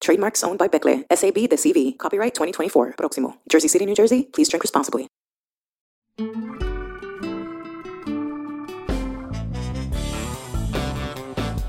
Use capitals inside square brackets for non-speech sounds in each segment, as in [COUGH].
Trademarks owned by Becle, SAB de CV. Copyright 2024. Proximo. Jersey City, New Jersey. Please drink responsibly.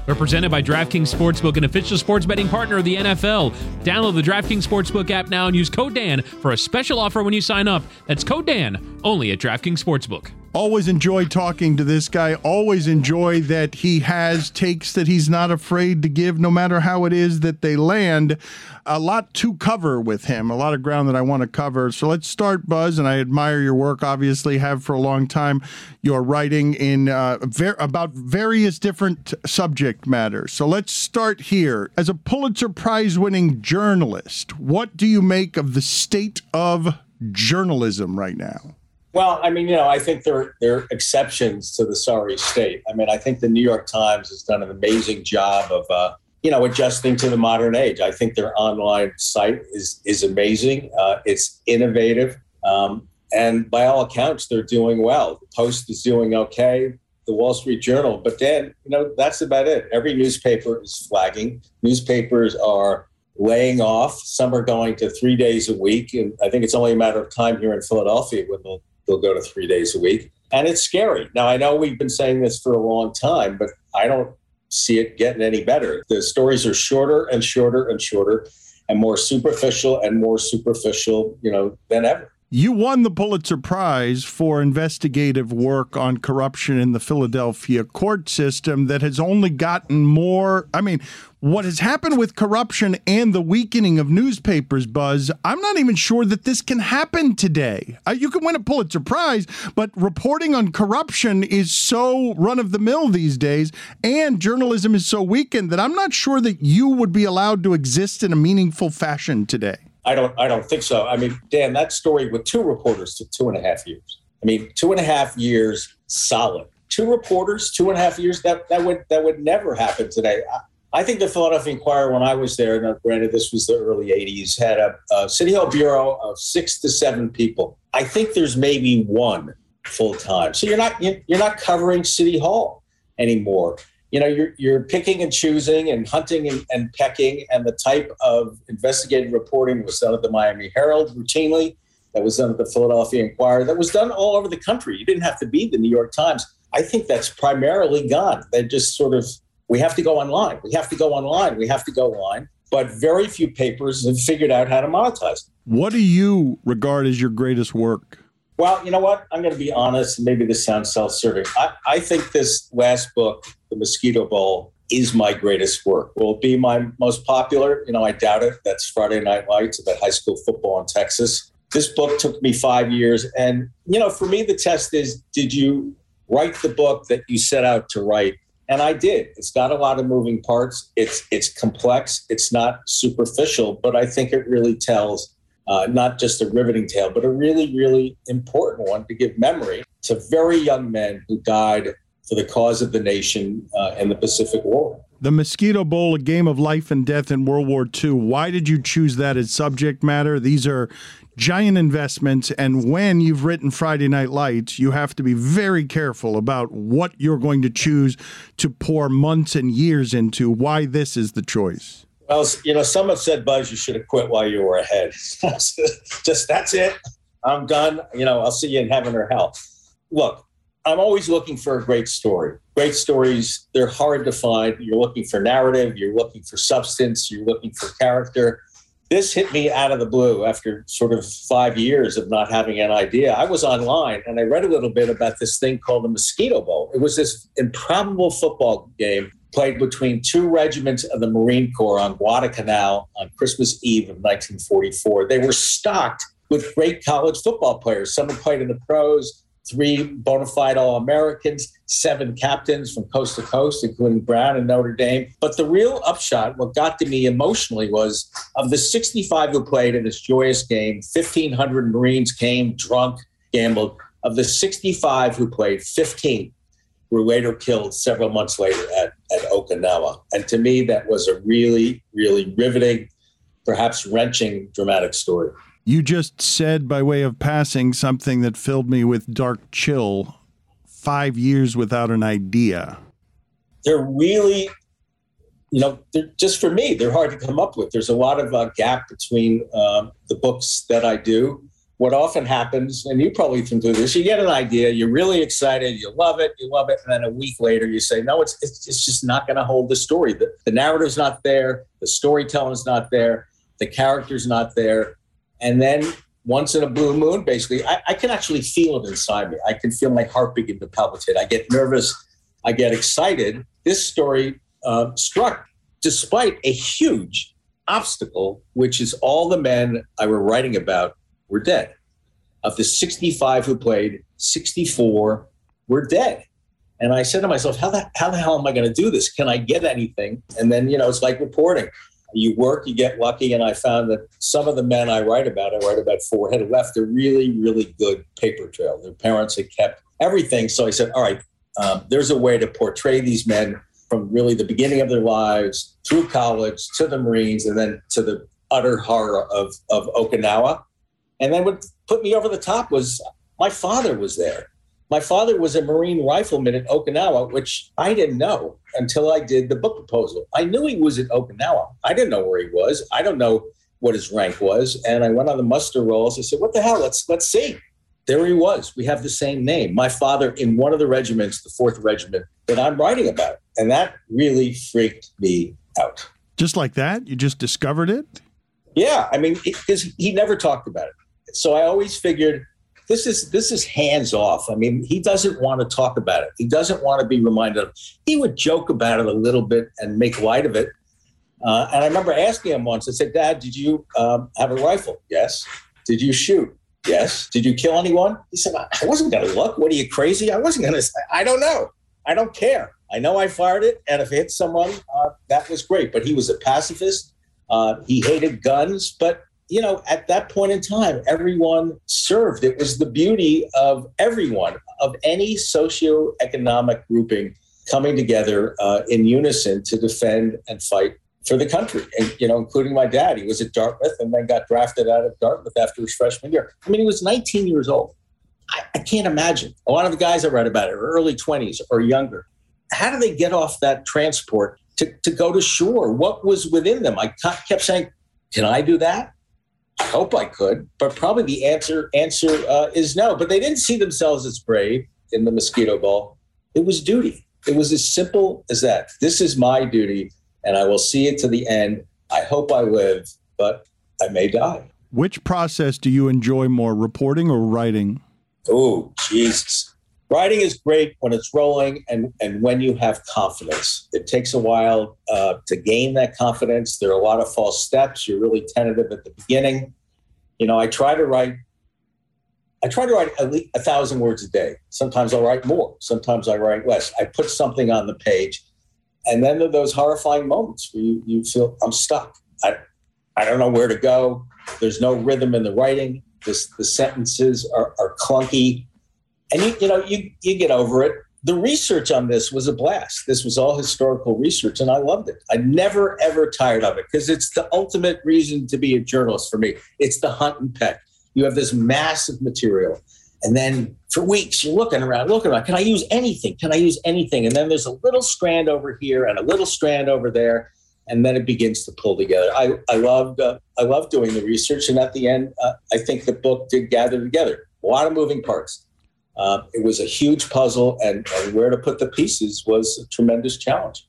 We're presented by DraftKings Sportsbook, an official sports betting partner of the NFL. Download the DraftKings Sportsbook app now and use code DAN for a special offer when you sign up. That's code DAN only at DraftKings Sportsbook. Always enjoy talking to this guy. Always enjoy that he has takes that he's not afraid to give, no matter how it is that they land. A lot to cover with him, a lot of ground that I want to cover. So let's start, Buzz. And I admire your work, obviously, have for a long time. Your writing in uh, ver- about various different subject matters. So let's start here. As a Pulitzer Prize winning journalist, what do you make of the state of journalism right now? Well, I mean, you know, I think there, there are exceptions to the sorry state. I mean, I think the New York Times has done an amazing job of, uh, you know, adjusting to the modern age. I think their online site is is amazing. Uh, it's innovative, um, and by all accounts, they're doing well. The Post is doing okay. The Wall Street Journal, but then you know that's about it. Every newspaper is flagging. Newspapers are laying off. Some are going to three days a week, and I think it's only a matter of time here in Philadelphia when they'll they'll go to three days a week. And it's scary. Now, I know we've been saying this for a long time, but I don't see it getting any better. The stories are shorter and shorter and shorter and more superficial and more superficial, you know, than ever. You won the Pulitzer Prize for investigative work on corruption in the Philadelphia court system that has only gotten more. I mean, what has happened with corruption and the weakening of newspapers, Buzz, I'm not even sure that this can happen today. Uh, you can win a Pulitzer Prize, but reporting on corruption is so run of the mill these days, and journalism is so weakened that I'm not sure that you would be allowed to exist in a meaningful fashion today. I don't. I don't think so. I mean, Dan, that story with two reporters took two and a half years. I mean, two and a half years solid. Two reporters, two and a half years. That that would that would never happen today. I, I think the Philadelphia Inquirer, when I was there, now uh, granted this was the early '80s, had a, a City Hall bureau of six to seven people. I think there's maybe one full time. So you're not you're not covering City Hall anymore you know you're, you're picking and choosing and hunting and, and pecking and the type of investigative reporting was done at the miami herald routinely that was done at the philadelphia inquirer that was done all over the country. You didn't have to be the new york times. I think that's primarily gone. They just sort of we have to go online. We have to go online. We have to go online. But very few papers have figured out how to monetize. What do you regard as your greatest work well, you know what? I'm going to be honest. Maybe this sounds self serving. I, I think this last book, The Mosquito Bowl, is my greatest work. Will it be my most popular? You know, I doubt it. That's Friday Night Lights about high school football in Texas. This book took me five years. And, you know, for me, the test is did you write the book that you set out to write? And I did. It's got a lot of moving parts. It's it's complex. It's not superficial, but I think it really tells uh, not just a riveting tale, but a really, really important one to give memory to very young men who died for the cause of the nation uh, in the Pacific War. The Mosquito Bowl, a game of life and death in World War II. Why did you choose that as subject matter? These are giant investments. And when you've written Friday Night Lights, you have to be very careful about what you're going to choose to pour months and years into. Why this is the choice? Well, you know, some have said, Buzz, you should have quit while you were ahead. [LAUGHS] Just that's it. I'm done. You know, I'll see you in heaven or hell. Look, I'm always looking for a great story. Great stories, they're hard to find. You're looking for narrative, you're looking for substance, you're looking for character. This hit me out of the blue after sort of five years of not having an idea. I was online and I read a little bit about this thing called the Mosquito Bowl. It was this improbable football game played between two regiments of the Marine Corps on Guadalcanal on Christmas Eve of 1944. They were stocked with great college football players. Some had played in the pros, three bona fide All Americans, seven captains from coast to coast, including Brown and Notre Dame. But the real upshot, what got to me emotionally, was of the 65 who played in this joyous game, 1,500 Marines came drunk gambled. Of the 65 who played, 15 were later killed several months later at, Okinawa. And to me, that was a really, really riveting, perhaps wrenching, dramatic story. You just said, by way of passing, something that filled me with dark chill five years without an idea. They're really, you know, they're just for me, they're hard to come up with. There's a lot of uh, gap between um, the books that I do what often happens, and you probably can do this, you get an idea, you're really excited, you love it, you love it, and then a week later you say, no, it's, it's, it's just not going to hold the story. The, the narrative's not there, the storytelling's not there, the character's not there. And then once in a blue moon, basically, I, I can actually feel it inside me. I can feel my heart begin to palpitate. I get nervous, I get excited. This story uh, struck despite a huge obstacle, which is all the men I were writing about were dead. Of the 65 who played, 64 were dead. And I said to myself, how the, how the hell am I going to do this? Can I get anything? And then, you know, it's like reporting. You work, you get lucky. And I found that some of the men I write about, I write about four, had left a really, really good paper trail. Their parents had kept everything. So I said, all right, um, there's a way to portray these men from really the beginning of their lives through college to the Marines and then to the utter horror of, of Okinawa and then what put me over the top was my father was there. My father was a Marine rifleman at Okinawa, which I didn't know until I did the book proposal. I knew he was at Okinawa. I didn't know where he was. I don't know what his rank was. And I went on the muster rolls. I said, "What the hell? Let's let's see." There he was. We have the same name. My father in one of the regiments, the Fourth Regiment, that I'm writing about, and that really freaked me out. Just like that, you just discovered it. Yeah, I mean, because he never talked about it so I always figured this is this is hands off. I mean, he doesn't want to talk about it. He doesn't want to be reminded of. He would joke about it a little bit and make light of it. Uh, and I remember asking him once. I said, "Dad, did you um, have a rifle? Yes. Did you shoot? Yes. Did you kill anyone?" He said, "I wasn't going to look. What are you crazy? I wasn't going to. I don't know. I don't care. I know I fired it, and if it hit someone, uh, that was great. But he was a pacifist. Uh, he hated guns, but you know, at that point in time, everyone served. It was the beauty of everyone, of any socioeconomic grouping coming together uh, in unison to defend and fight for the country. And, you know, including my dad. He was at Dartmouth and then got drafted out of Dartmouth after his freshman year. I mean, he was 19 years old. I, I can't imagine. A lot of the guys I read about it are early 20s or younger. How do they get off that transport to, to go to shore? What was within them? I kept saying, can I do that? I hope I could, but probably the answer answer uh, is no. But they didn't see themselves as brave in the Mosquito Bowl. It was duty. It was as simple as that. This is my duty, and I will see it to the end. I hope I live, but I may die. Which process do you enjoy more, reporting or writing? Oh, Jesus. Writing is great when it's rolling and, and when you have confidence. It takes a while uh, to gain that confidence. There are a lot of false steps. You're really tentative at the beginning. You know, I try to write. I try to write at least a thousand words a day. Sometimes I'll write more. Sometimes I write less. I put something on the page, and then there are those horrifying moments where you, you feel I'm stuck. I, I don't know where to go. There's no rhythm in the writing. This, the sentences are, are clunky and you you know you you get over it. The research on this was a blast. This was all historical research and i loved it. I never ever tired of it because it's the ultimate reason to be a journalist for me. It's the hunt and peck. You have this massive material and then for weeks you're looking around looking around can i use anything? Can i use anything? And then there's a little strand over here and a little strand over there and then it begins to pull together. I, I loved uh, i loved doing the research and at the end uh, i think the book did gather together. A lot of moving parts uh, it was a huge puzzle, and, and where to put the pieces was a tremendous challenge.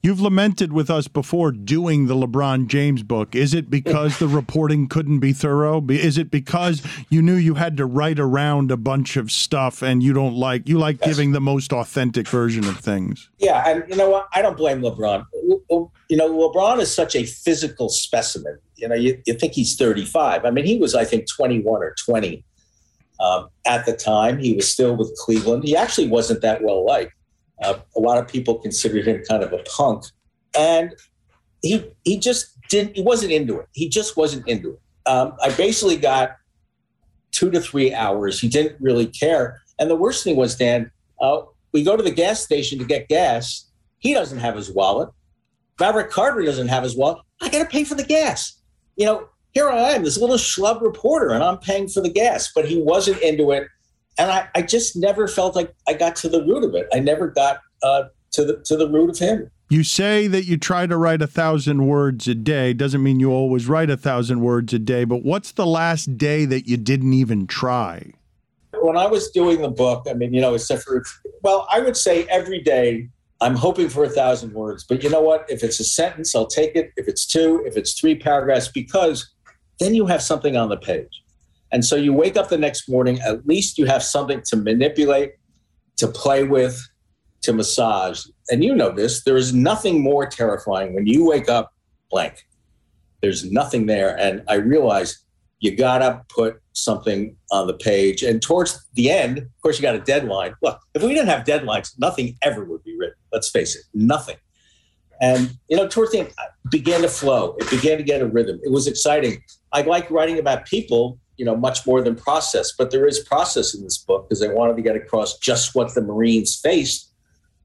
You've lamented with us before doing the LeBron James book. Is it because the reporting couldn't be thorough? Is it because you knew you had to write around a bunch of stuff and you don't like you like yes. giving the most authentic version of things? Yeah, and you know what? I don't blame LeBron. You know, LeBron is such a physical specimen. You know, you, you think he's 35. I mean, he was I think 21 or 20 um, at the time, he was still with Cleveland. He actually wasn't that well liked. Uh, a lot of people considered him kind of a punk, and he he just didn't. He wasn't into it. He just wasn't into it. Um, I basically got two to three hours. He didn't really care. And the worst thing was, Dan, uh, we go to the gas station to get gas. He doesn't have his wallet. Maverick Carter doesn't have his wallet. I got to pay for the gas. You know, here I am, this little schlub reporter, and I'm paying for the gas. But he wasn't into it, and I, I just never felt like I got to the root of it. I never got uh, to the to the root of him. You say that you try to write a thousand words a day. Doesn't mean you always write a thousand words a day. But what's the last day that you didn't even try? When I was doing the book, I mean, you know, except for well, I would say every day I'm hoping for a thousand words. But you know what? If it's a sentence, I'll take it. If it's two, if it's three paragraphs, because then you have something on the page. And so you wake up the next morning, at least you have something to manipulate, to play with, to massage. And you know this, there is nothing more terrifying when you wake up blank. There's nothing there. And I realized you got to put something on the page. And towards the end, of course, you got a deadline. Look, if we didn't have deadlines, nothing ever would be written. Let's face it, nothing. And, you know, towards the end, it began to flow. It began to get a rhythm. It was exciting. I like writing about people, you know, much more than process, but there is process in this book because I wanted to get across just what the Marines faced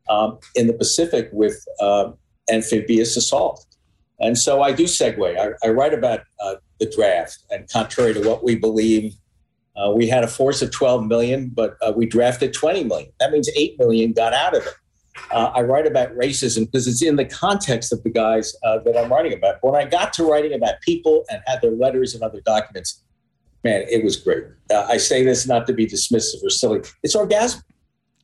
um, in the Pacific with uh, amphibious assault. And so I do segue. I, I write about uh, the draft, and contrary to what we believe, uh, we had a force of 12 million, but uh, we drafted 20 million. That means 8 million got out of it. Uh, I write about racism because it's in the context of the guys uh, that I'm writing about. When I got to writing about people and had their letters and other documents, man, it was great. Uh, I say this not to be dismissive or silly. It's orgasmic.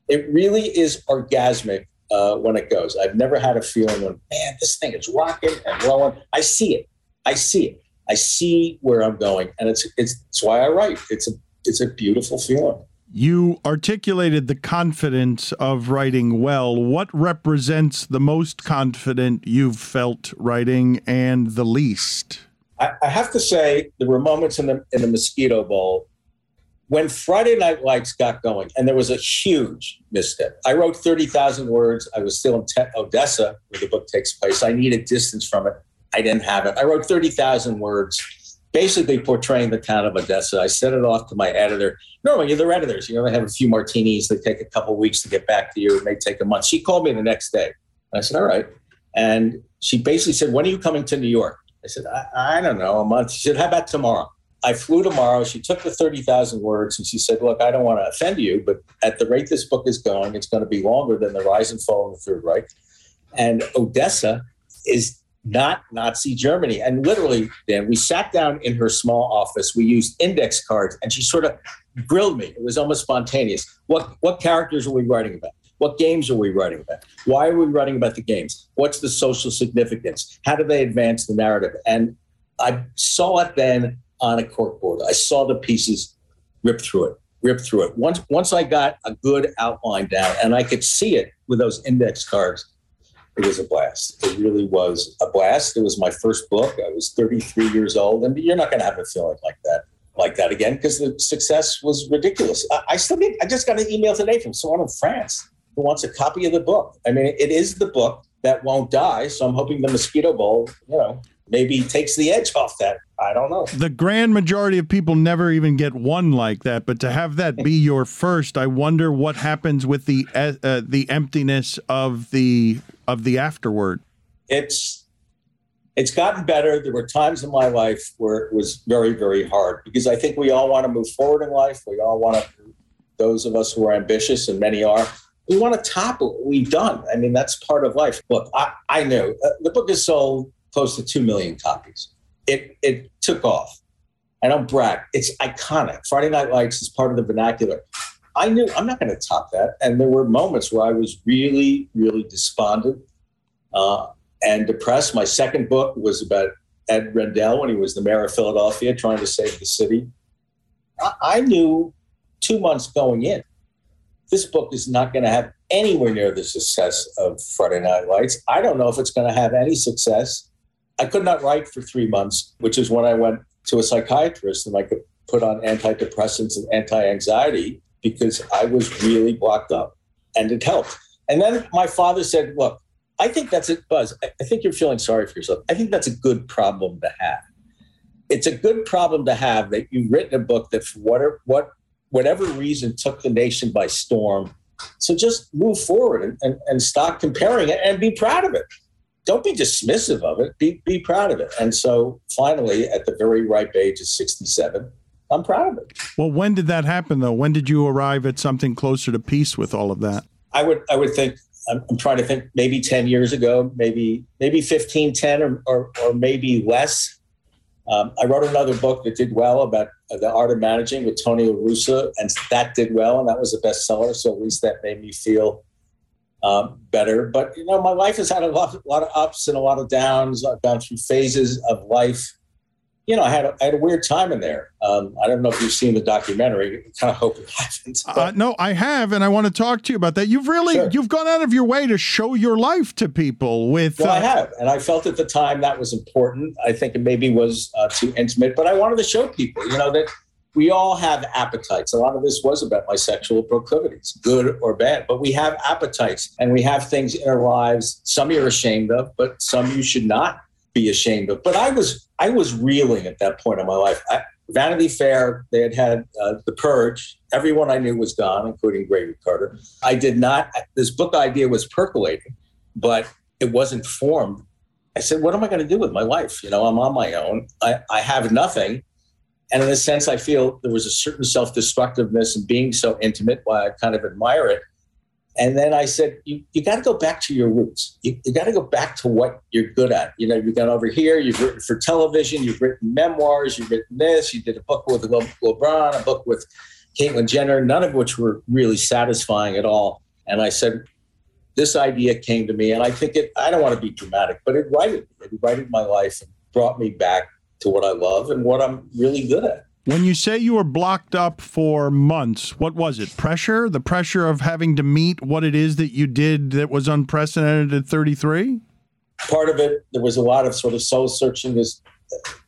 It really is orgasmic uh, when it goes. I've never had a feeling when, man, this thing is rocking and rolling. I see it. I see it. I see where I'm going, and it's it's, it's why I write. It's a it's a beautiful feeling. You articulated the confidence of writing well. What represents the most confident you've felt writing and the least? I, I have to say, there were moments in the in the Mosquito Bowl when Friday Night Lights got going, and there was a huge misstep. I wrote 30,000 words. I was still in Te- Odessa, where the book takes place. I needed distance from it. I didn't have it. I wrote 30,000 words, basically portraying the town of Odessa. I sent it off to my editor. Normally, the editors. You know, they have a few martinis. They take a couple weeks to get back to you. It may take a month. She called me the next day. I said, all right. And she basically said, when are you coming to New York? I said, I, I don't know, a month. She said, how about tomorrow? I flew tomorrow. She took the 30,000 words and she said, Look, I don't want to offend you, but at the rate this book is going, it's going to be longer than the rise and fall of the Third Reich. And Odessa is not Nazi Germany. And literally, then we sat down in her small office. We used index cards and she sort of grilled me. It was almost spontaneous. What, what characters are we writing about? What games are we writing about? Why are we writing about the games? What's the social significance? How do they advance the narrative? And I saw it then on a corkboard. I saw the pieces rip through it, rip through it. Once once I got a good outline down and I could see it with those index cards, it was a blast. It really was a blast. It was my first book. I was 33 years old, and you're not going to have a feeling like that like that again because the success was ridiculous. I, I still need. I just got an email today from someone in France who wants a copy of the book. I mean, it is the book that won't die. So I'm hoping the Mosquito Bowl, you know, maybe takes the edge off that. I don't know. The grand majority of people never even get one like that, but to have that be your first, I wonder what happens with the uh, uh, the emptiness of the of the afterward. It's it's gotten better. There were times in my life where it was very very hard because I think we all want to move forward in life. We all want to. Those of us who are ambitious, and many are, we want to top what we've done. I mean, that's part of life. Look, I, I know uh, the book has sold close to 2 million copies. It, it took off. I don't brag. It's iconic. Friday Night Lights is part of the vernacular. I knew I'm not going to top that. And there were moments where I was really, really despondent uh, and depressed. My second book was about Ed Rendell when he was the mayor of Philadelphia trying to save the city. I, I knew two months going in, this book is not going to have anywhere near the success of Friday Night Lights. I don't know if it's going to have any success I could not write for three months, which is when I went to a psychiatrist and I could put on antidepressants and anti anxiety because I was really blocked up and it helped. And then my father said, Look, I think that's it, Buzz. I think you're feeling sorry for yourself. I think that's a good problem to have. it's a good problem to have that you've written a book that for whatever what whatever reason took the nation by storm. So just move forward and, and, and stop comparing it and be proud of it. Don't be dismissive of it. Be be proud of it. And so finally, at the very ripe age of 67, I'm proud of it. Well, when did that happen though? When did you arrive at something closer to peace with all of that? I would I would think I'm, I'm trying to think maybe 10 years ago, maybe maybe 15, 10 or, or, or maybe less. Um, I wrote another book that did well about the art of managing with Tony La and that did well, and that was a bestseller. So at least that made me feel um, better. But you know, my life has had a lot, a lot of ups and a lot of downs. I've gone through phases of life you know, I had a, I had a weird time in there. Um, I don't know if you've seen the documentary. I kind of hope you haven't. Uh, no, I have, and I want to talk to you about that. You've really sure. you've gone out of your way to show your life to people. With well, uh, I have, and I felt at the time that was important. I think it maybe was uh, too intimate, but I wanted to show people, you know, that we all have appetites. A lot of this was about my sexual proclivities, good or bad, but we have appetites and we have things in our lives. Some you're ashamed of, but some you should not be ashamed of. But I was I was reeling at that point in my life. I, Vanity Fair, they had had uh, The Purge. Everyone I knew was gone, including Graydon Carter. I did not. This book idea was percolating, but it wasn't formed. I said, "What am I going to do with my life? You know, I'm on my own. I, I have nothing." And in a sense, I feel there was a certain self destructiveness in being so intimate. Why I kind of admire it. And then I said, you, you got to go back to your roots. You, you got to go back to what you're good at. You know, you've gone over here, you've written for television, you've written memoirs, you've written this, you did a book with Le- LeBron, a book with Caitlyn Jenner, none of which were really satisfying at all. And I said, this idea came to me, and I think it, I don't want to be dramatic, but it righted. It righted my life and brought me back to what I love and what I'm really good at. When you say you were blocked up for months, what was it? Pressure? The pressure of having to meet what it is that you did that was unprecedented at 33? Part of it, there was a lot of sort of soul searching. This,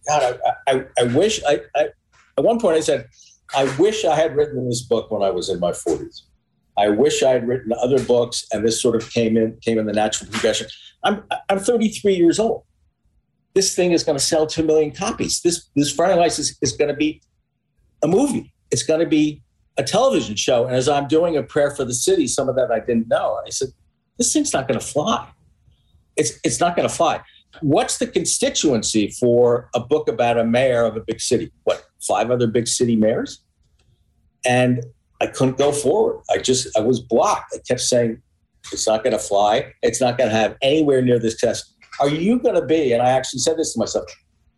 God, I, I, I wish I, I, at one point I said, I wish I had written this book when I was in my 40s. I wish I had written other books, and this sort of came in came in the natural progression. I'm I'm 33 years old. This thing is going to sell two million copies. This this Friday Nights is, is going to be a movie. It's going to be a television show. And as I'm doing a prayer for the city, some of that I didn't know. I said, this thing's not going to fly. It's, it's not going to fly. What's the constituency for a book about a mayor of a big city? What, five other big city mayors? And I couldn't go forward. I just, I was blocked. I kept saying, it's not going to fly. It's not going to have anywhere near this test. Are you going to be, and I actually said this to myself,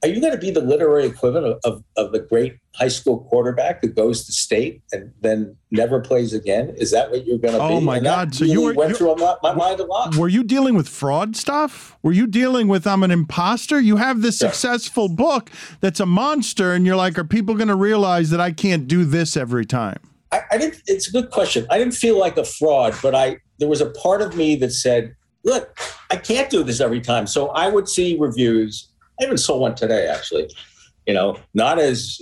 are you going to be the literary equivalent of, of, of, the great high school quarterback who goes to state and then never plays again? Is that what you're going to oh be? Oh my and God! So you were, went through my, my mind a lot. Were you dealing with fraud stuff? Were you dealing with I'm an imposter? You have this yeah. successful book that's a monster, and you're like, are people going to realize that I can't do this every time? I, I didn't. It's a good question. I didn't feel like a fraud, but I there was a part of me that said, "Look, I can't do this every time." So I would see reviews I even saw one today, actually. You know, not as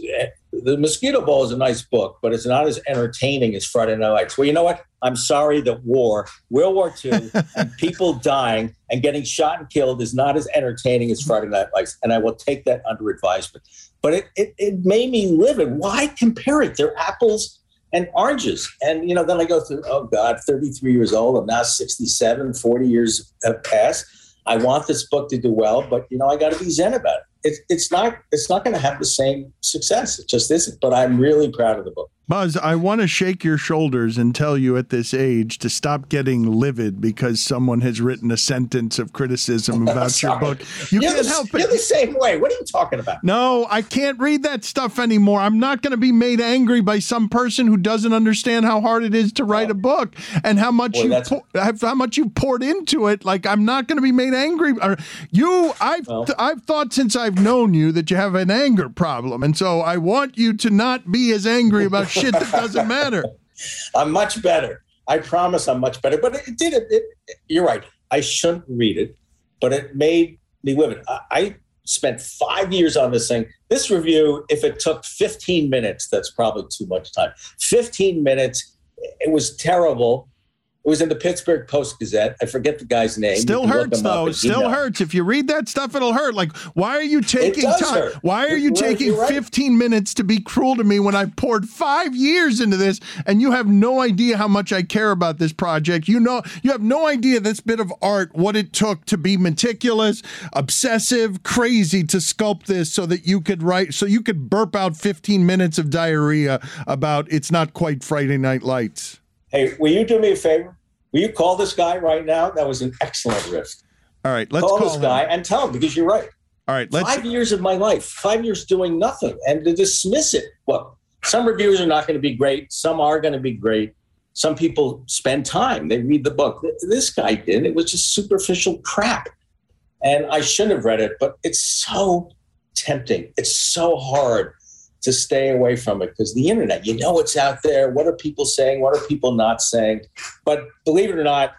the Mosquito Bowl is a nice book, but it's not as entertaining as Friday Night Lights. Well, you know what? I'm sorry that war, World War II, [LAUGHS] and people dying and getting shot and killed is not as entertaining as Friday Night Lights, and I will take that under advisement. But it it, it made me livid. Why compare it? They're apples and oranges. And you know, then I go through. Oh God, 33 years old. I'm now 67. 40 years have passed I want this book to do well, but you know, I got to be zen about it. It's it's not it's not going to have the same success. It just isn't. But I'm really proud of the book. Buzz, I want to shake your shoulders and tell you at this age to stop getting livid because someone has written a sentence of criticism [LAUGHS] about your book. You you're can't the, help it. You're the same way. What are you talking about? No, I can't read that stuff anymore. I'm not going to be made angry by some person who doesn't understand how hard it is to write oh. a book and how much Boy, you po- how much you poured into it. Like I'm not going to be made angry. You, I've well. I've thought since I've known you that you have an anger problem, and so I want you to not be as angry [LAUGHS] about shit that doesn't matter. [LAUGHS] I'm much better. I promise I'm much better. But it did it, it, You're right. I shouldn't read it, but it made me live it. I, I spent five years on this thing. This review, if it took 15 minutes, that's probably too much time. 15 minutes. It was terrible. It was in the Pittsburgh Post Gazette. I forget the guy's name. Still hurts though. Still hurts. If you read that stuff, it'll hurt. Like, why are you taking time? Hurt. Why are you taking right. 15 minutes to be cruel to me when I poured five years into this and you have no idea how much I care about this project? You know, you have no idea this bit of art, what it took to be meticulous, obsessive, crazy to sculpt this so that you could write, so you could burp out 15 minutes of diarrhea about it's not quite Friday Night Lights. Hey, will you do me a favor? Will you call this guy right now? That was an excellent riff. All right, let's call, call this him. guy and tell him because you're right. All right, let's... five years of my life, five years doing nothing, and to dismiss it. Well, some reviews are not going to be great. Some are going to be great. Some people spend time; they read the book. This guy did. It was just superficial crap, and I shouldn't have read it. But it's so tempting. It's so hard to stay away from it because the internet, you know, it's out there. What are people saying? What are people not saying? But believe it or not,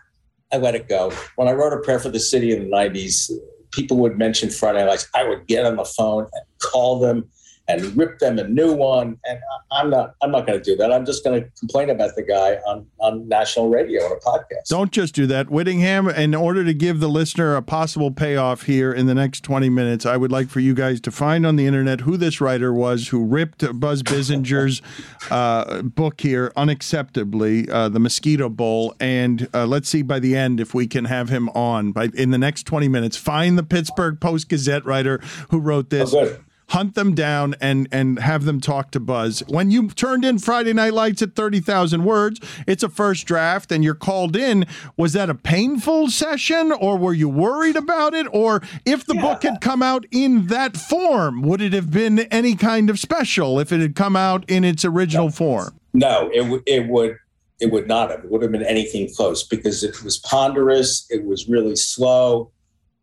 I let it go. When I wrote a prayer for the city in the 90s, people would mention Friday nights. I would get on the phone and call them and rip them a new one. And I'm not I'm not going to do that. I'm just going to complain about the guy on, on national radio on a podcast. Don't just do that. Whittingham, in order to give the listener a possible payoff here in the next 20 minutes, I would like for you guys to find on the internet who this writer was who ripped Buzz Bissinger's [LAUGHS] uh, book here unacceptably, uh, The Mosquito Bowl. And uh, let's see by the end if we can have him on by in the next 20 minutes. Find the Pittsburgh Post Gazette writer who wrote this. Oh, hunt them down and and have them talk to Buzz. When you turned in Friday Night Lights at 30,000 words, it's a first draft and you're called in. Was that a painful session or were you worried about it or if the yeah. book had come out in that form, would it have been any kind of special if it had come out in its original no. form? No, it w- it would it would not have. It would have been anything close because it was ponderous, it was really slow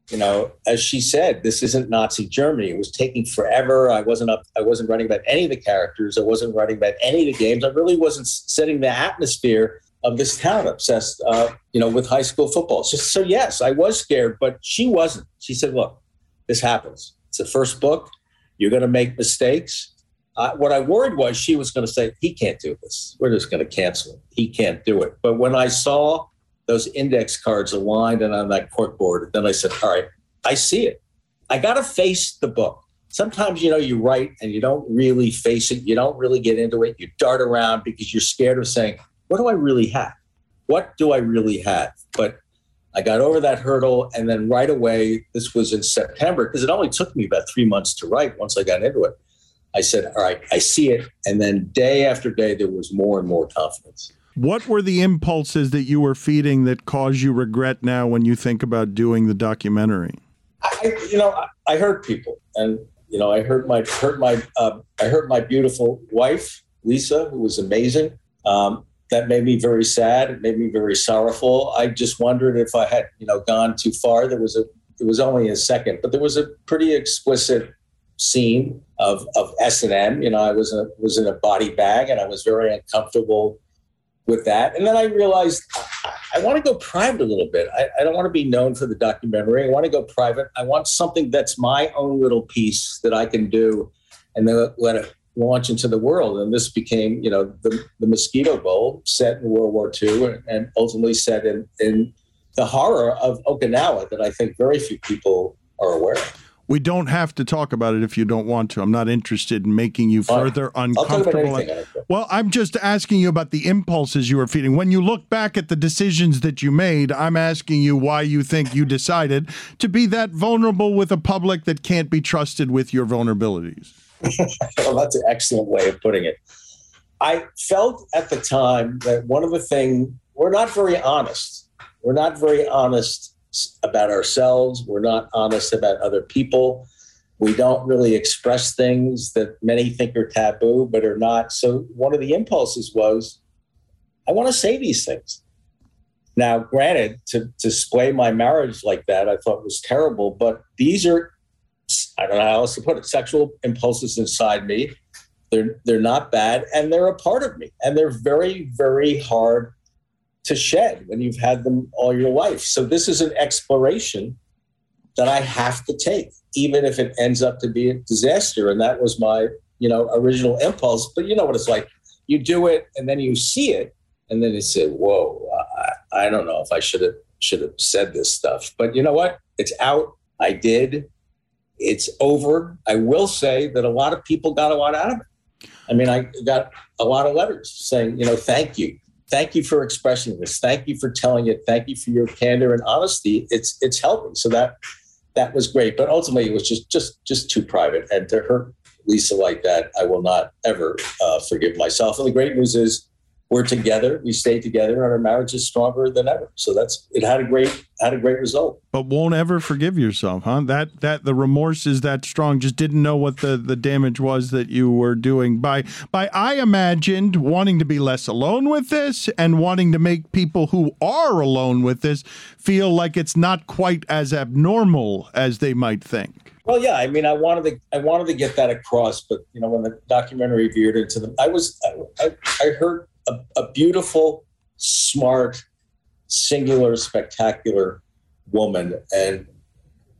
you know, as she said, this isn't Nazi Germany. It was taking forever. I wasn't up. I wasn't writing about any of the characters. I wasn't writing about any of the games. I really wasn't setting the atmosphere of this town obsessed, uh, you know, with high school football. So, so yes, I was scared, but she wasn't. She said, "Look, this happens. It's the first book. You're going to make mistakes." Uh, what I worried was she was going to say, "He can't do this. We're just going to cancel it. He can't do it." But when I saw those index cards aligned and on that corkboard. Then I said, all right, I see it. I got to face the book. Sometimes, you know, you write and you don't really face it. You don't really get into it. You dart around because you're scared of saying, what do I really have? What do I really have? But I got over that hurdle. And then right away, this was in September, because it only took me about three months to write once I got into it. I said, all right, I see it. And then day after day, there was more and more confidence. What were the impulses that you were feeding that cause you regret now when you think about doing the documentary? I, you know, I, I hurt people, and you know, I hurt my hurt my uh, I hurt my beautiful wife Lisa, who was amazing. Um, that made me very sad. It made me very sorrowful. I just wondered if I had, you know, gone too far. There was a, it was only a second, but there was a pretty explicit scene of of S and M. You know, I was a, was in a body bag, and I was very uncomfortable with that. And then I realized I, I want to go private a little bit. I, I, don't want to be known for the documentary. I want to go private. I want something that's my own little piece that I can do and then let it launch into the world. And this became, you know, the, the Mosquito Bowl set in World War II and, and ultimately set in, in the horror of Okinawa that I think very few people are aware of. We don't have to talk about it if you don't want to. I'm not interested in making you further uncomfortable. Well, I'm just asking you about the impulses you were feeding. When you look back at the decisions that you made, I'm asking you why you think you decided to be that vulnerable with a public that can't be trusted with your vulnerabilities. [LAUGHS] well, that's an excellent way of putting it. I felt at the time that one of the things, we're not very honest. We're not very honest about ourselves. We're not honest about other people. We don't really express things that many think are taboo, but are not. So one of the impulses was, I want to say these things. Now, granted, to, to display my marriage like that, I thought was terrible, but these are, I don't know how else to put it, sexual impulses inside me. They're, they're not bad and they're a part of me. And they're very, very hard to shed when you've had them all your life. So this is an exploration that I have to take, even if it ends up to be a disaster. And that was my, you know, original impulse. But you know what it's like. You do it and then you see it, and then you say, whoa, uh, I don't know if I should have should have said this stuff, but you know what? It's out. I did. It's over. I will say that a lot of people got a lot out of it. I mean, I got a lot of letters saying, you know, thank you. Thank you for expressing this. Thank you for telling it. Thank you for your candor and honesty. It's it's helping. So that that was great. But ultimately it was just just just too private. And to hurt Lisa like that, I will not ever uh, forgive myself. And the great news is we're together. We stay together, and our marriage is stronger than ever. So that's it. Had a great had a great result. But won't ever forgive yourself, huh? That that the remorse is that strong. Just didn't know what the the damage was that you were doing by by. I imagined wanting to be less alone with this and wanting to make people who are alone with this feel like it's not quite as abnormal as they might think. Well, yeah, I mean, I wanted to, I wanted to get that across, but you know, when the documentary veered into them, I was, I, I, I heard a, a beautiful, smart, singular, spectacular woman. And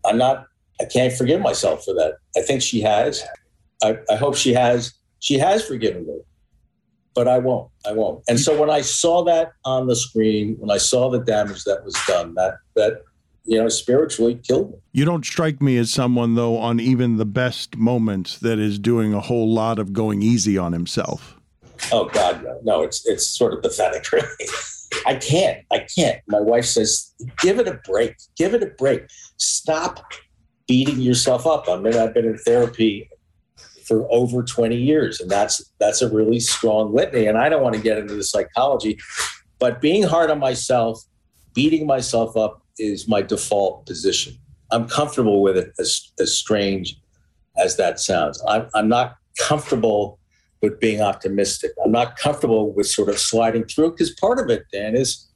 I'm not, I can't forgive myself for that. I think she has. I, I hope she has. She has forgiven me, but I won't. I won't. And so when I saw that on the screen, when I saw the damage that was done, that, that, you know, spiritually killed me. You don't strike me as someone, though, on even the best moments that is doing a whole lot of going easy on himself. Oh God, no, no. It's it's sort of pathetic, [LAUGHS] really. I can't. I can't. My wife says, "Give it a break. Give it a break. Stop beating yourself up." I mean, I've been in therapy for over 20 years, and that's that's a really strong litany. And I don't want to get into the psychology, but being hard on myself, beating myself up, is my default position. I'm comfortable with it, as as strange as that sounds. I'm, I'm not comfortable with being optimistic. I'm not comfortable with sort of sliding through because part of it, Dan, is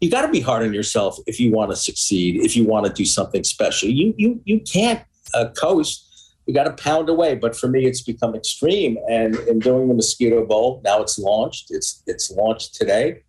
you got to be hard on yourself if you want to succeed, if you want to do something special. You you you can't uh, coast. You got to pound away. But for me, it's become extreme. And in doing the Mosquito Bowl, now it's launched. It's it's launched today.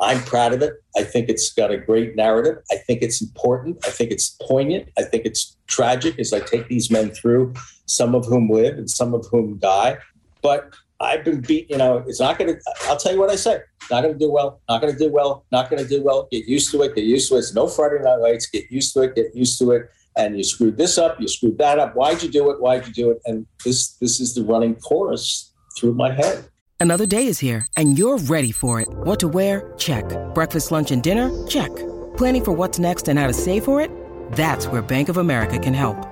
I'm proud of it. I think it's got a great narrative. I think it's important. I think it's poignant. I think it's tragic as I take these men through, some of whom live and some of whom die. But I've been beat. You know, it's not going to. I'll tell you what I say. Not going to do well. Not going to do well. Not going to do well. Get used to it. Get used to it. It's no Friday night lights. Get used to it. Get used to it. And you screwed this up. You screwed that up. Why'd you do it? Why'd you do it? And this this is the running chorus through my head. Another day is here, and you're ready for it. What to wear? Check. Breakfast, lunch, and dinner? Check. Planning for what's next and how to save for it? That's where Bank of America can help.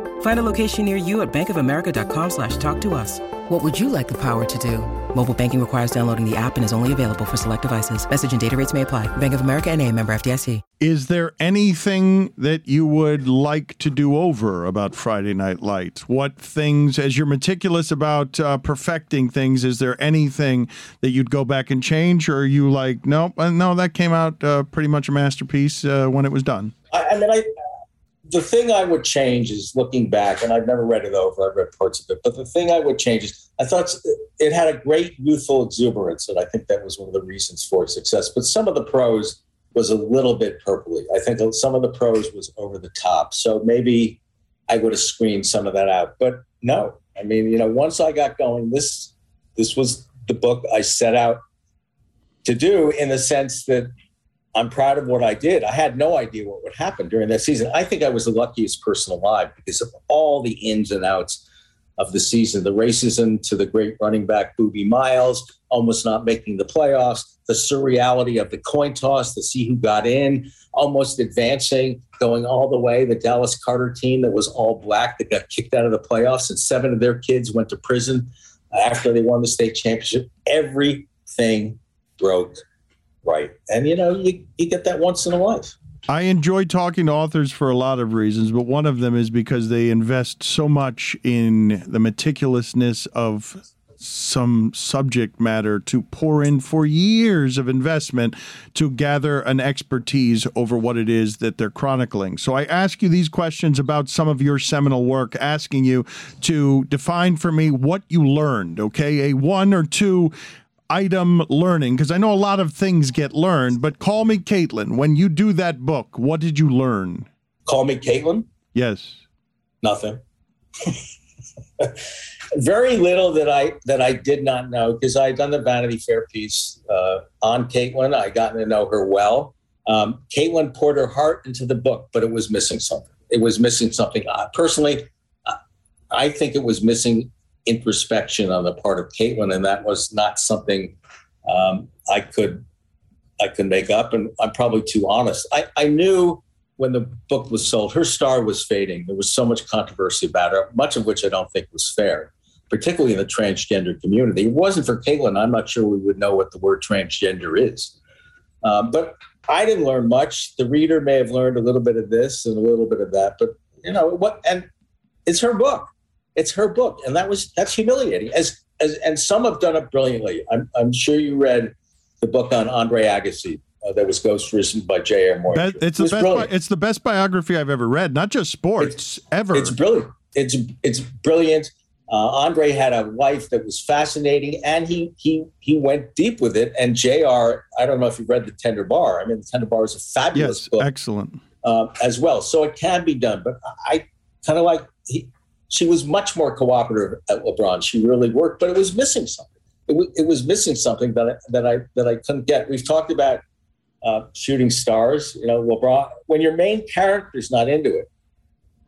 Find a location near you at bankofamerica.com slash talk to us. What would you like the power to do? Mobile banking requires downloading the app and is only available for select devices. Message and data rates may apply. Bank of America and a member FDIC. Is there anything that you would like to do over about Friday Night Lights? What things, as you're meticulous about uh, perfecting things, is there anything that you'd go back and change? Or are you like, no, uh, no, that came out uh, pretty much a masterpiece uh, when it was done? I, I mean, I, the thing I would change is looking back, and I've never read it over. I've read parts of it, but the thing I would change is I thought it had a great youthful exuberance, and I think that was one of the reasons for success. But some of the prose was a little bit purpley. I think some of the prose was over the top. So maybe I would have screened some of that out. But no, I mean, you know, once I got going, this this was the book I set out to do in the sense that I'm proud of what I did. I had no idea what would happen during that season. I think I was the luckiest person alive because of all the ins and outs of the season the racism to the great running back Boobie Miles, almost not making the playoffs, the surreality of the coin toss to see who got in, almost advancing, going all the way. The Dallas Carter team that was all black that got kicked out of the playoffs, and seven of their kids went to prison after they won the state championship. Everything broke right. And you know, you, you get that once in a life. I enjoy talking to authors for a lot of reasons, but one of them is because they invest so much in the meticulousness of some subject matter to pour in for years of investment to gather an expertise over what it is that they're chronicling. So I ask you these questions about some of your seminal work, asking you to define for me what you learned, okay? A one or two item learning? Because I know a lot of things get learned, but call me Caitlyn. When you do that book, what did you learn? Call me Caitlyn? Yes. Nothing. [LAUGHS] Very little that I that I did not know because I had done the Vanity Fair piece uh, on Caitlyn. I gotten to know her well. Um, Caitlyn poured her heart into the book, but it was missing something. It was missing something. Uh, personally, I think it was missing introspection on the part of Caitlyn, and that was not something um, I could I could make up. And I'm probably too honest. I, I knew when the book was sold, her star was fading. There was so much controversy about her, much of which I don't think was fair, particularly in the transgender community. It wasn't for Caitlyn. I'm not sure we would know what the word transgender is. Um, but I didn't learn much. The reader may have learned a little bit of this and a little bit of that. But you know what? And it's her book. It's her book, and that was that's humiliating. As as and some have done it brilliantly. I'm I'm sure you read the book on Andre Agassi uh, that was ghost written by J.R. Moehringer. it's it the best. Bi- it's the best biography I've ever read. Not just sports, it's, ever. It's brilliant. It's it's brilliant. Uh, Andre had a wife that was fascinating, and he he he went deep with it. And Jr. I don't know if you read the Tender Bar. I mean, the Tender Bar is a fabulous yes, book, excellent uh, as well. So it can be done. But I kind of like he, she was much more cooperative at LeBron. She really worked, but it was missing something. It, w- it was missing something that I, that I that I couldn't get. We've talked about uh, shooting stars. You know, LeBron. When your main character's not into it,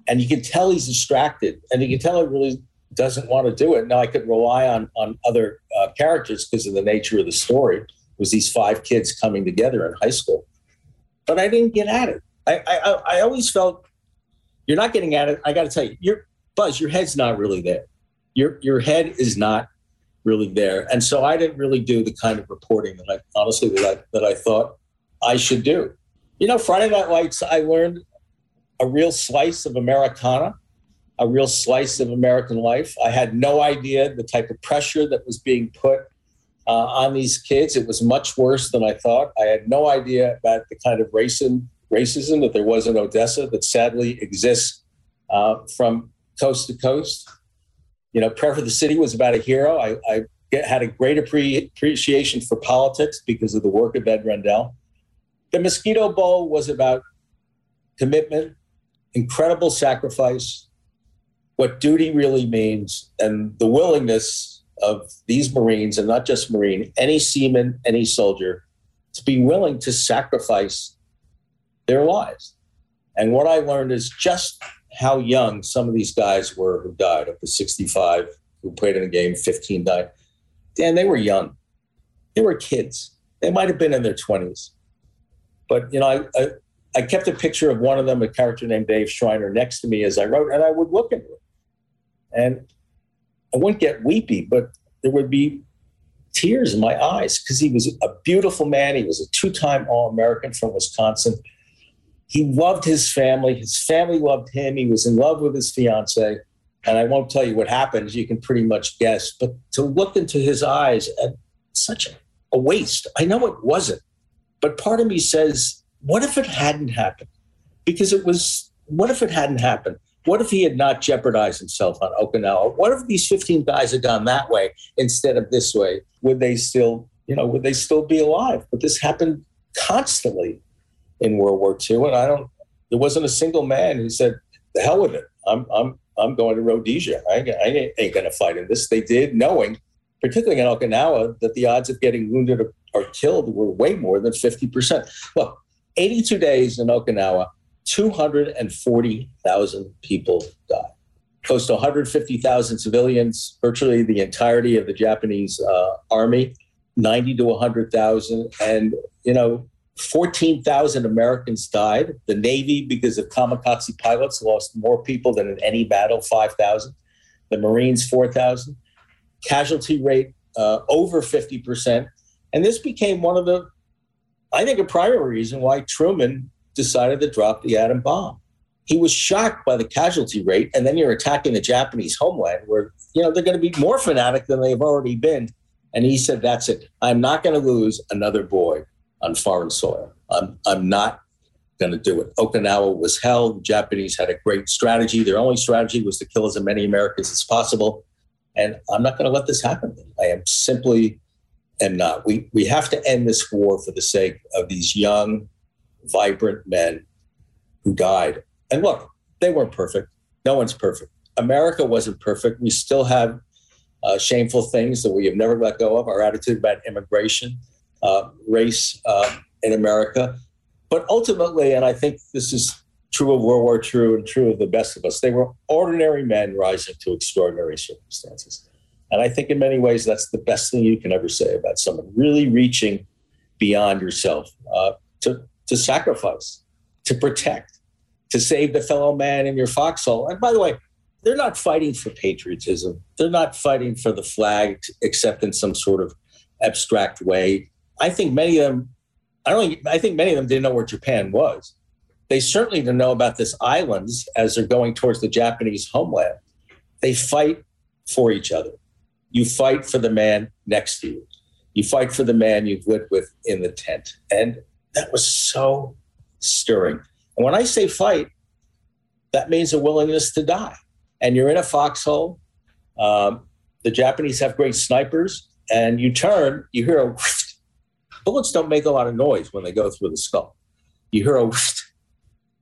and you can tell he's distracted, and you can tell he really doesn't want to do it. Now I could rely on on other uh, characters because of the nature of the story. It was these five kids coming together in high school, but I didn't get at it. I I, I always felt you're not getting at it. I got to tell you, you're Buzz, your head's not really there. Your your head is not really there, and so I didn't really do the kind of reporting that I honestly that I, that I thought I should do. You know, Friday Night Lights, I learned a real slice of Americana, a real slice of American life. I had no idea the type of pressure that was being put uh, on these kids. It was much worse than I thought. I had no idea about the kind of racism, racism that there was in Odessa that sadly exists uh, from coast to coast. You know, Prayer for the City was about a hero. I, I get, had a great appre- appreciation for politics because of the work of Ed Rendell. The Mosquito Bowl was about commitment, incredible sacrifice, what duty really means, and the willingness of these Marines, and not just Marine, any seaman, any soldier, to be willing to sacrifice their lives. And what I learned is just how young some of these guys were who died, up to 65, who played in the game, 15 died. Dan, they were young. They were kids. They might have been in their 20s. But, you know, I, I, I kept a picture of one of them, a character named Dave Schreiner, next to me as I wrote, and I would look into it. And I wouldn't get weepy, but there would be tears in my eyes because he was a beautiful man. He was a two time All American from Wisconsin he loved his family. His family loved him. He was in love with his fiance. And I won't tell you what happened. You can pretty much guess. But to look into his eyes at such a waste. I know it wasn't. But part of me says, what if it hadn't happened? Because it was, what if it hadn't happened? What if he had not jeopardized himself on Okinawa? What if these 15 guys had gone that way instead of this way? Would they still, you know, would they still be alive? But this happened constantly in World War II, and I don't. There wasn't a single man who said, "The hell with it. I'm I'm I'm going to Rhodesia. I, I ain't going to fight in this." They did, knowing, particularly in Okinawa, that the odds of getting wounded or, or killed were way more than fifty percent. Look, 82 days in Okinawa, 240,000 people died. Close to 150,000 civilians, virtually the entirety of the Japanese uh, army, 90 to 100,000. And, you know, 14,000 Americans died. The Navy, because of kamikaze pilots, lost more people than in any battle 5,000. The Marines, 4,000. Casualty rate uh, over 50%. And this became one of the, I think, a primary reason why Truman decided to drop the atom bomb. He was shocked by the casualty rate. And then you're attacking the Japanese homeland where, you know, they're going to be more fanatic than they've already been. And he said, That's it. I'm not going to lose another boy on foreign soil. I'm, I'm not going to do it. Okinawa was held. The Japanese had a great strategy. Their only strategy was to kill as many Americans as possible. And I'm not going to let this happen. I am simply am not. We, we have to end this war for the sake of these young, vibrant men who died. And look, they weren't perfect. No one's perfect. America wasn't perfect. We still have uh, shameful things that we have never let go of. Our attitude about immigration, uh, race uh, in America. But ultimately, and I think this is true of World War II and true of the best of us, they were ordinary men rising to extraordinary circumstances. And I think in many ways, that's the best thing you can ever say about someone really reaching beyond yourself uh, to, to sacrifice, to protect, to save the fellow man in your foxhole. And by the way, they're not fighting for patriotism. They're not fighting for the flag, except in some sort of abstract way. I think many of them, I don't. I think many of them didn't know where Japan was. They certainly didn't know about this islands as they're going towards the Japanese homeland. They fight for each other. You fight for the man next to you. You fight for the man you've lived with in the tent. And that was so stirring. And when I say fight, that means a willingness to die. And you're in a foxhole. Um, the Japanese have great snipers, and you turn, you hear a bullets don't make a lot of noise when they go through the skull. You hear a whist,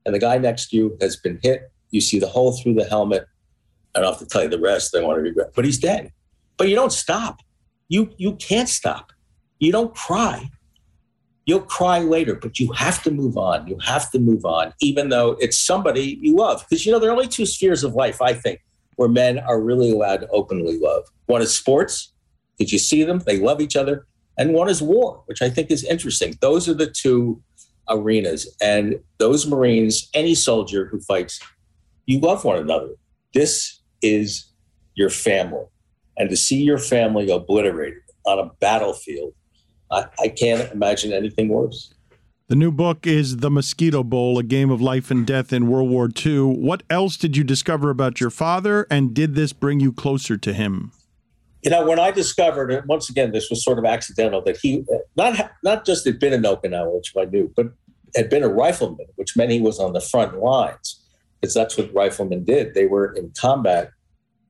and the guy next to you has been hit. You see the hole through the helmet. I don't have to tell you the rest. I want to regret, but he's dead. But you don't stop. You you can't stop. You don't cry. You'll cry later, but you have to move on. You have to move on, even though it's somebody you love. Because you know, there are only two spheres of life, I think, where men are really allowed to openly love. One is sports. Did you see them? They love each other. And one is war, which I think is interesting. Those are the two arenas. And those Marines, any soldier who fights, you love one another. This is your family. And to see your family obliterated on a battlefield, I, I can't imagine anything worse. The new book is The Mosquito Bowl, a game of life and death in World War II. What else did you discover about your father, and did this bring you closer to him? You know, when I discovered it, once again, this was sort of accidental that he uh, not not just had been in Okinawa, which I knew, but had been a rifleman, which meant he was on the front lines, because that's what riflemen did. They were in combat.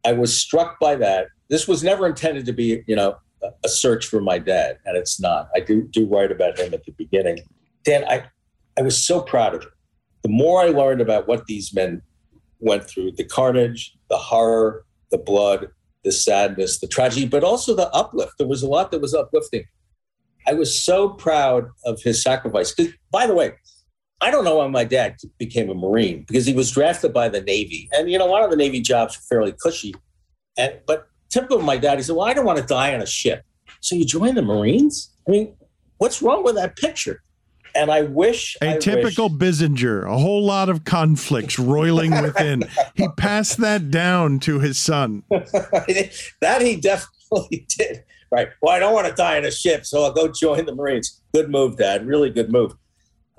I was struck by that. This was never intended to be, you know, a search for my dad, and it's not. I do do write about him at the beginning. Dan, I I was so proud of him. The more I learned about what these men went through, the carnage, the horror, the blood, the sadness, the tragedy, but also the uplift. There was a lot that was uplifting. I was so proud of his sacrifice. By the way, I don't know why my dad became a Marine because he was drafted by the Navy. And, you know, a lot of the Navy jobs are fairly cushy. And, but typical of my dad, he said, Well, I don't want to die on a ship. So you join the Marines? I mean, what's wrong with that picture? And I wish a I typical wish, Bissinger, a whole lot of conflicts roiling within. he passed that down to his son. [LAUGHS] that he definitely [LAUGHS] did. Right. Well, I don't want to die in a ship, so I'll go join the Marines. Good move, Dad. Really good move.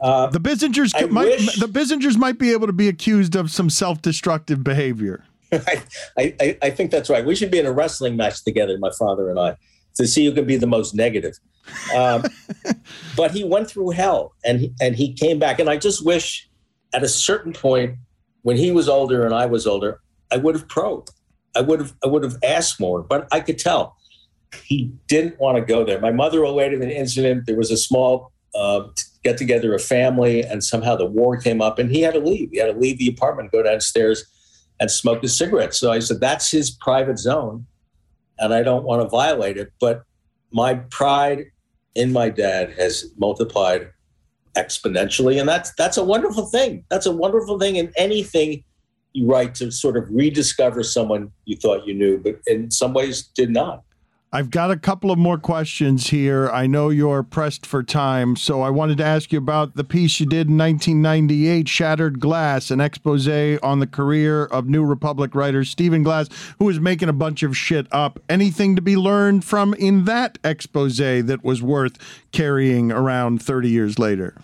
Uh, the Bissingers might, wish, the Bissingers might be able to be accused of some self-destructive behavior. [LAUGHS] I, I, I think that's right. We should be in a wrestling match together, my father and I, to see who can be the most negative. Um, but he went through hell, and he, and he came back. And I just wish, at a certain point, when he was older and I was older, I would have probed. I would have I would have asked more, but I could tell he didn't want to go there. My mother related an incident. There was a small uh, get together of family, and somehow the war came up, and he had to leave. He had to leave the apartment, go downstairs, and smoke a cigarette. So I said, "That's his private zone, and I don't want to violate it." But my pride in my dad has multiplied exponentially, and that's that's a wonderful thing. That's a wonderful thing in anything you write to sort of rediscover someone you thought you knew, but in some ways did not. I've got a couple of more questions here. I know you're pressed for time, so I wanted to ask you about the piece you did in 1998, Shattered Glass, an expose on the career of New Republic writer Stephen Glass, who was making a bunch of shit up. Anything to be learned from in that expose that was worth carrying around 30 years later?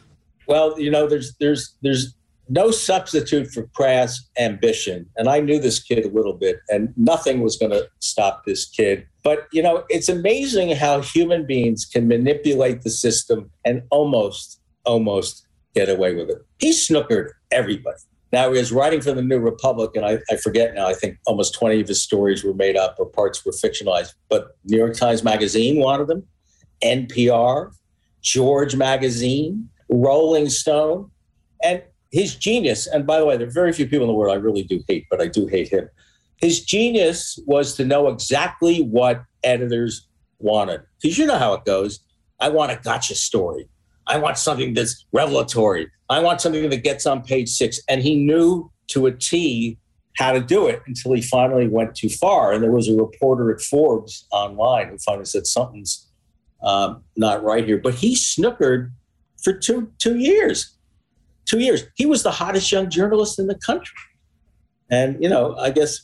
Well, you know, there's there's there's no substitute for crass ambition. And I knew this kid a little bit, and nothing was going to stop this kid. But, you know, it's amazing how human beings can manipulate the system and almost, almost get away with it. He snookered everybody. Now, he was writing for the New Republic, and I, I forget now, I think almost 20 of his stories were made up or parts were fictionalized. But New York Times Magazine wanted them, NPR, George Magazine, Rolling Stone. And his genius, and by the way, there are very few people in the world I really do hate, but I do hate him. His genius was to know exactly what editors wanted. Because you know how it goes. I want a gotcha story. I want something that's revelatory. I want something that gets on page six. And he knew to a T how to do it until he finally went too far. And there was a reporter at Forbes online who finally said something's um, not right here. But he snookered for two two years. Two years. He was the hottest young journalist in the country. And you know, I guess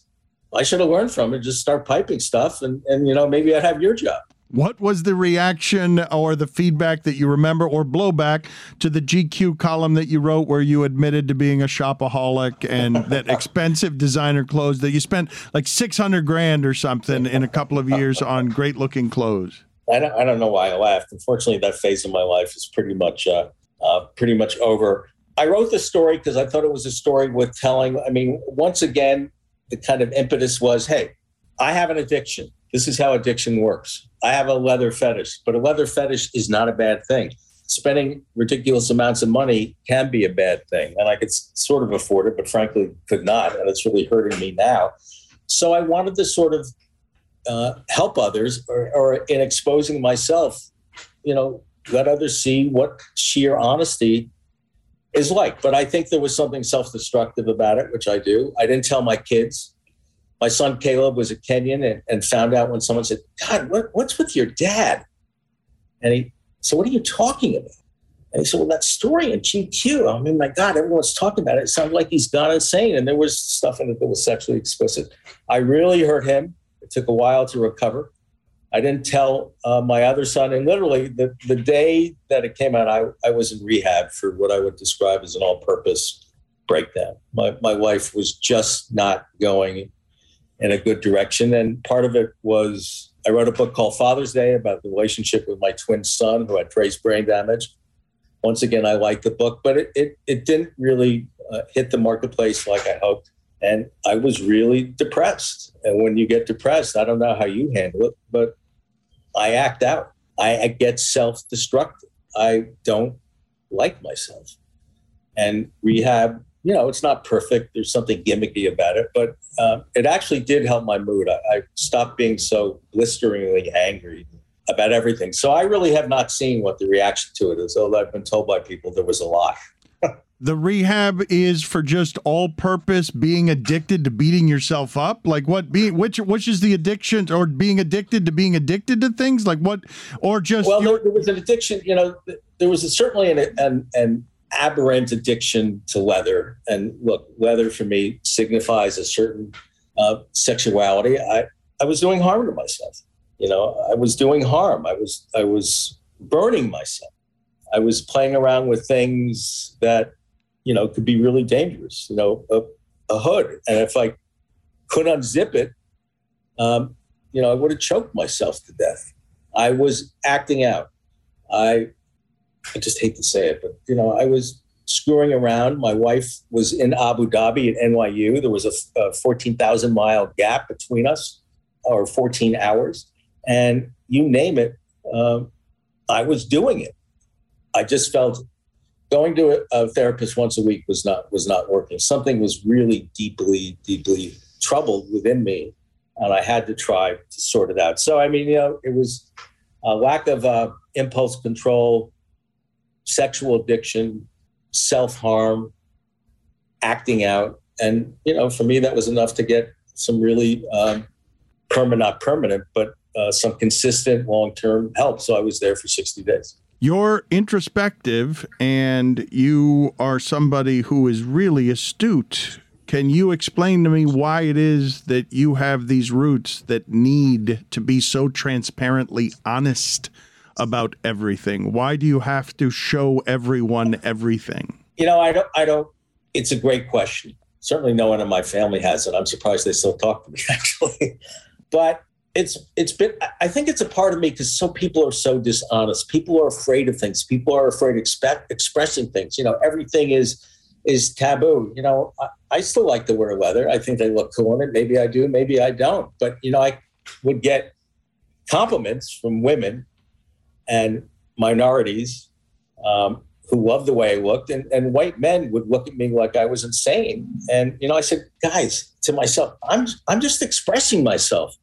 I should have learned from it. Just start piping stuff, and and you know, maybe I'd have your job. What was the reaction or the feedback that you remember or blowback to the GQ column that you wrote where you admitted to being a shopaholic and [LAUGHS] that expensive designer clothes that you spent like 600 grand or something in a couple of years on great looking clothes? I don't, I don't know why I laughed. Unfortunately, that phase of my life is pretty much uh, uh, pretty much over. I wrote the story because I thought it was a story worth telling. I mean, once again, the kind of impetus was, hey, I have an addiction. This is how addiction works. I have a leather fetish, but a leather fetish is not a bad thing. Spending ridiculous amounts of money can be a bad thing. And I could sort of afford it, but frankly could not. And it's really hurting me now. So I wanted to sort of uh, help others or, or in exposing myself, you know, let others see what sheer honesty is like. But I think there was something self destructive about it, which I do. I didn't tell my kids my son Caleb was a Kenyan and, and found out when someone said, God, what, what's with your dad? And he said, What are you talking about? And he said, Well, that story in GQ. I mean, my God, everyone's talking about it. It sounded like he's gone insane. And there was stuff in it that was sexually explicit. I really hurt him. It took a while to recover. I didn't tell uh, my other son. And literally, the, the day that it came out, I, I was in rehab for what I would describe as an all purpose breakdown. My, my wife was just not going in a good direction. And part of it was I wrote a book called Father's Day about the relationship with my twin son who had trace brain damage. Once again, I liked the book, but it, it, it didn't really uh, hit the marketplace like I hoped. And I was really depressed. And when you get depressed, I don't know how you handle it, but I act out. I, I get self destructive. I don't like myself. And rehab you know, it's not perfect. There's something gimmicky about it, but uh, it actually did help my mood. I, I, stopped being so blisteringly angry about everything. So I really have not seen what the reaction to it is, although I've been told by people there was a lot. The rehab is for just all purpose being addicted to beating yourself up like what being which which is the addiction or being addicted to being addicted to things like what or just well there, there, was an addiction you know there was a, certainly an, an, an aberrant addiction to leather. And look, leather for me signifies a certain uh, sexuality. I, I was doing harm to myself. You know, I was doing harm. I was I was burning myself. I was playing around with things that, you know, could be really dangerous. You know, a, a hood, and if I could unzip it, um, you know, I would have choked myself to death. I was acting out. I I just hate to say it, but you know, I was screwing around. My wife was in Abu Dhabi at NYU. There was a, a 14,000 mile gap between us, or 14 hours, and you name it, um, I was doing it. I just felt going to a, therapist once a week was not was not working. Something was really deeply, deeply troubled within me, and I had to try to sort it out. So, I mean, you know, it was a lack of uh, impulse control, sexual addiction, self harm, acting out. And, you know, for me, that was enough to get some really um, permanent, not permanent, but uh, some consistent long term help. So I was there for 60 days. You're introspective and you are somebody who is really astute. Can you explain to me why it is that you have these roots that need to be so transparently honest about everything? Why do you have to show everyone everything? You know, I don't, I don't, it's a great question. Certainly no one in my family has it. I'm surprised they still talk to me [LAUGHS] actually. but it's, it's been, I think it's a part of me because some people are so dishonest. People are afraid of things. People are afraid of expect, expressing things. You know, everything is, is taboo. You know, I, I still like to wear leather. I think they look cool in it. Maybe I do, maybe I don't. But, you know, I would get compliments from women and minorities um, who loved the way I looked, and, and white men would look at me like I was insane. And you know, I said, guys, to myself, I'm I'm just expressing myself.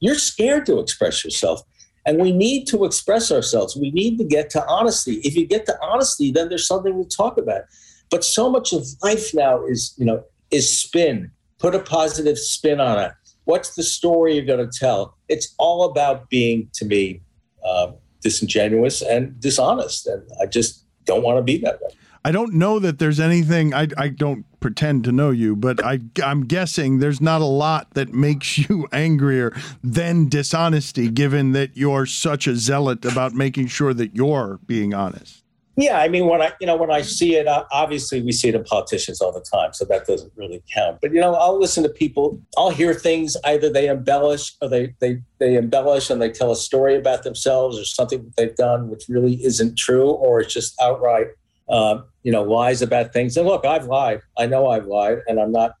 You're scared to express yourself. And we need to express ourselves. We need to get to honesty. If you get to honesty, then there's something to talk about. But so much of life now is, you know, is spin. Put a positive spin on it. What's the story you're going to tell? It's all about being, to me, uh, disingenuous and dishonest. And I just don't want to be that way. I don't know that there's anything. I, I don't pretend to know you, but I, I'm guessing there's not a lot that makes you [LAUGHS] angrier than dishonesty, given that you're such a zealot about making sure that you're being honest. Yeah, I mean, when I you know when I see it, uh, obviously we see it in politicians all the time, so that doesn't really count. But you know, I'll listen to people. I'll hear things either they embellish or they they they embellish and they tell a story about themselves or something that they've done which really isn't true, or it's just outright uh, you know lies about things. And look, I've lied. I know I've lied, and I'm not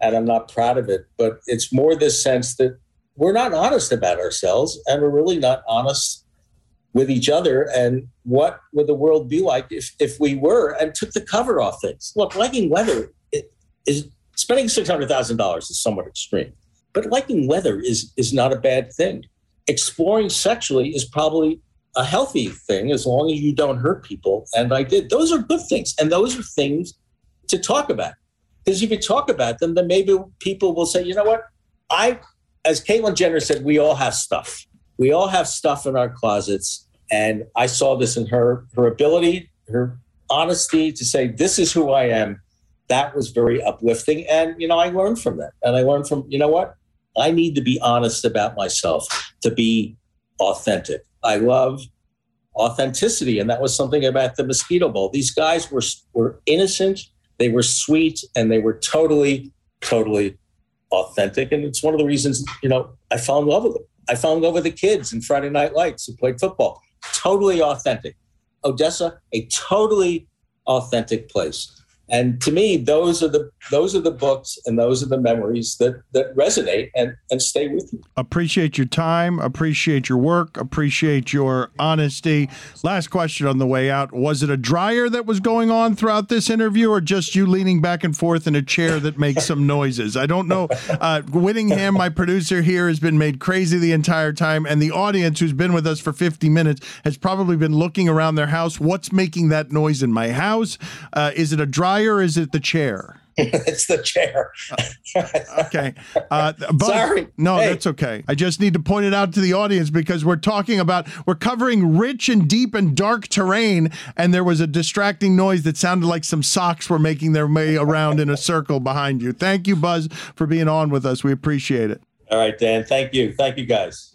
and I'm not proud of it. But it's more this sense that we're not honest about ourselves, and we're really not honest with each other and what would the world be like if, if we were and took the cover off things look liking weather is spending $600000 is somewhat extreme but liking weather is is not a bad thing exploring sexually is probably a healthy thing as long as you don't hurt people and i did those are good things and those are things to talk about because if you talk about them then maybe people will say you know what i as caitlyn jenner said we all have stuff we all have stuff in our closets and I saw this in her her ability, her honesty to say, "This is who I am." That was very uplifting, and you know, I learned from that. And I learned from you know what I need to be honest about myself to be authentic. I love authenticity, and that was something about the mosquito bowl. These guys were were innocent, they were sweet, and they were totally, totally authentic. And it's one of the reasons you know I fell in love with them. I fell in love with the kids in Friday Night Lights who played football totally authentic. Odessa, a totally authentic place. And to me, those are the those are the books and those are the memories that that resonate and, and stay with you. Appreciate your time, appreciate your work, appreciate your honesty. Last question on the way out. Was it a dryer that was going on throughout this interview or just you leaning back and forth in a chair that makes some [LAUGHS] noises? I don't know. Uh, Whittingham, my producer here, has been made crazy the entire time, and the audience who's been with us for 50 minutes has probably been looking around their house. What's making that noise in my house? Uh, is it a dryer? Or is it the chair? [LAUGHS] it's the chair. okay. Uh, [LAUGHS] but, Sorry. No, hey. that's okay. I just need to point it out to the audience because we're talking about, we're covering rich and deep and dark terrain, and there was a distracting noise that sounded like some socks were making their way around in a circle behind you. Thank you, Buzz, for being on with us. We appreciate it. All right, Dan. Thank you. Thank you, guys.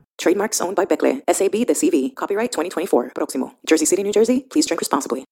Trademarks owned by Becle, SAB de CV. Copyright 2024. Proximo. Jersey City, New Jersey. Please drink responsibly.